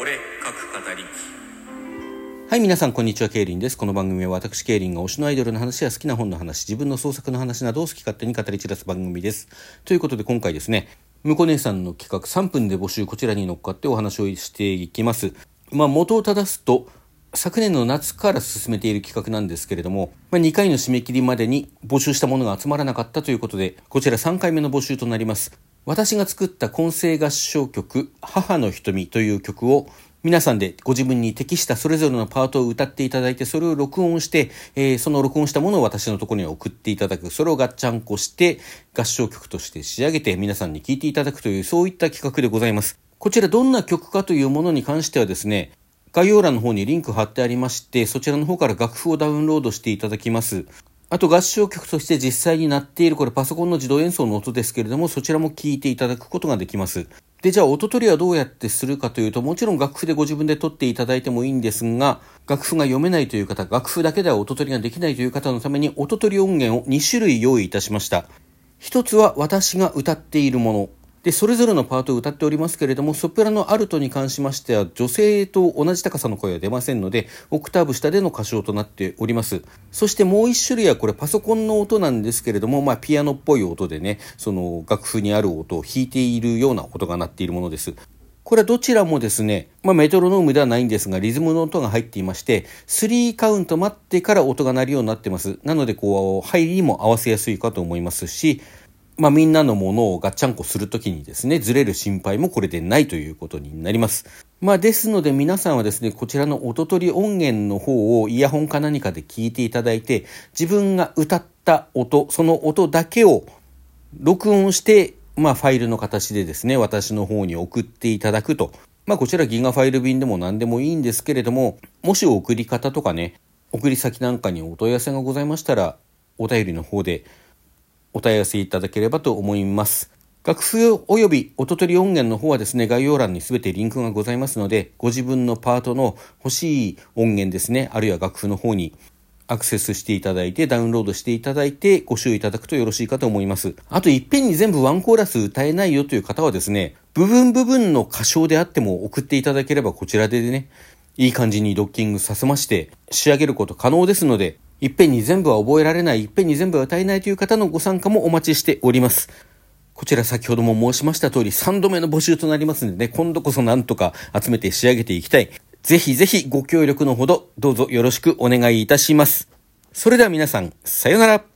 俺各語りはい、皆さん、こんにちは、ケイリンです。この番組は私、ケイリンが推しのアイドルの話や好きな本の話、自分の創作の話などを好き勝手に語り散らす番組です。ということで、今回ですね、向こ姉さんの企画3分で募集、こちらに乗っかってお話をしていきます。まあ、元を正すと、昨年の夏から進めている企画なんですけれども、まあ、2回の締め切りまでに募集したものが集まらなかったということで、こちら3回目の募集となります。私が作った混声合唱曲、母の瞳という曲を皆さんでご自分に適したそれぞれのパートを歌っていただいて、それを録音して、えー、その録音したものを私のところに送っていただく。それをガッチャンコして、合唱曲として仕上げて皆さんに聴いていただくという、そういった企画でございます。こちらどんな曲かというものに関してはですね、概要欄の方にリンク貼ってありまして、そちらの方から楽譜をダウンロードしていただきます。あと合唱曲として実際になっている、これパソコンの自動演奏の音ですけれども、そちらも聞いていただくことができます。で、じゃあ音取りはどうやってするかというと、もちろん楽譜でご自分で取っていただいてもいいんですが、楽譜が読めないという方、楽譜だけでは音取りができないという方のために、音取り音源を2種類用意いたしました。一つは私が歌っているもの。で、それぞれのパートを歌っておりますけれども、ソプラノアルトに関しましては、女性と同じ高さの声は出ませんので、オクターブ下での歌唱となっております。そしてもう一種類はこれパソコンの音なんですけれども、まあ、ピアノっぽい音でね、その楽譜にある音を弾いているような音が鳴っているものです。これはどちらもですね、まあ、メトロノームではないんですが、リズムの音が入っていまして、3カウント待ってから音が鳴るようになってます。なので、こう、入りも合わせやすいかと思いますし、まあ、みんなのものをガッチャンコするときにですね、ずれる心配もこれでないということになります。まあ、ですので皆さんはですね、こちらの音取り音源の方をイヤホンか何かで聞いていただいて、自分が歌った音、その音だけを録音して、まあ、ファイルの形でですね、私の方に送っていただくと。まあ、こちらギガファイル便でも何でもいいんですけれども、もし送り方とかね、送り先なんかにお問い合わせがございましたら、お便りの方でお問い合わせいただければと思います。楽譜及び音取り音源の方はですね、概要欄に全てリンクがございますので、ご自分のパートの欲しい音源ですね、あるいは楽譜の方にアクセスしていただいて、ダウンロードしていただいて、ご使用いただくとよろしいかと思います。あと、いっぺんに全部ワンコーラス歌えないよという方はですね、部分部分の歌唱であっても送っていただければこちらでね、いい感じにドッキングさせまして、仕上げること可能ですので、いっぺんに全部は覚えられない、いっぺんに全部は歌えないという方のご参加もお待ちしております。こちら先ほども申しました通り3度目の募集となりますのでね、今度こそなんとか集めて仕上げていきたい。ぜひぜひご協力のほどどうぞよろしくお願いいたします。それでは皆さん、さよなら。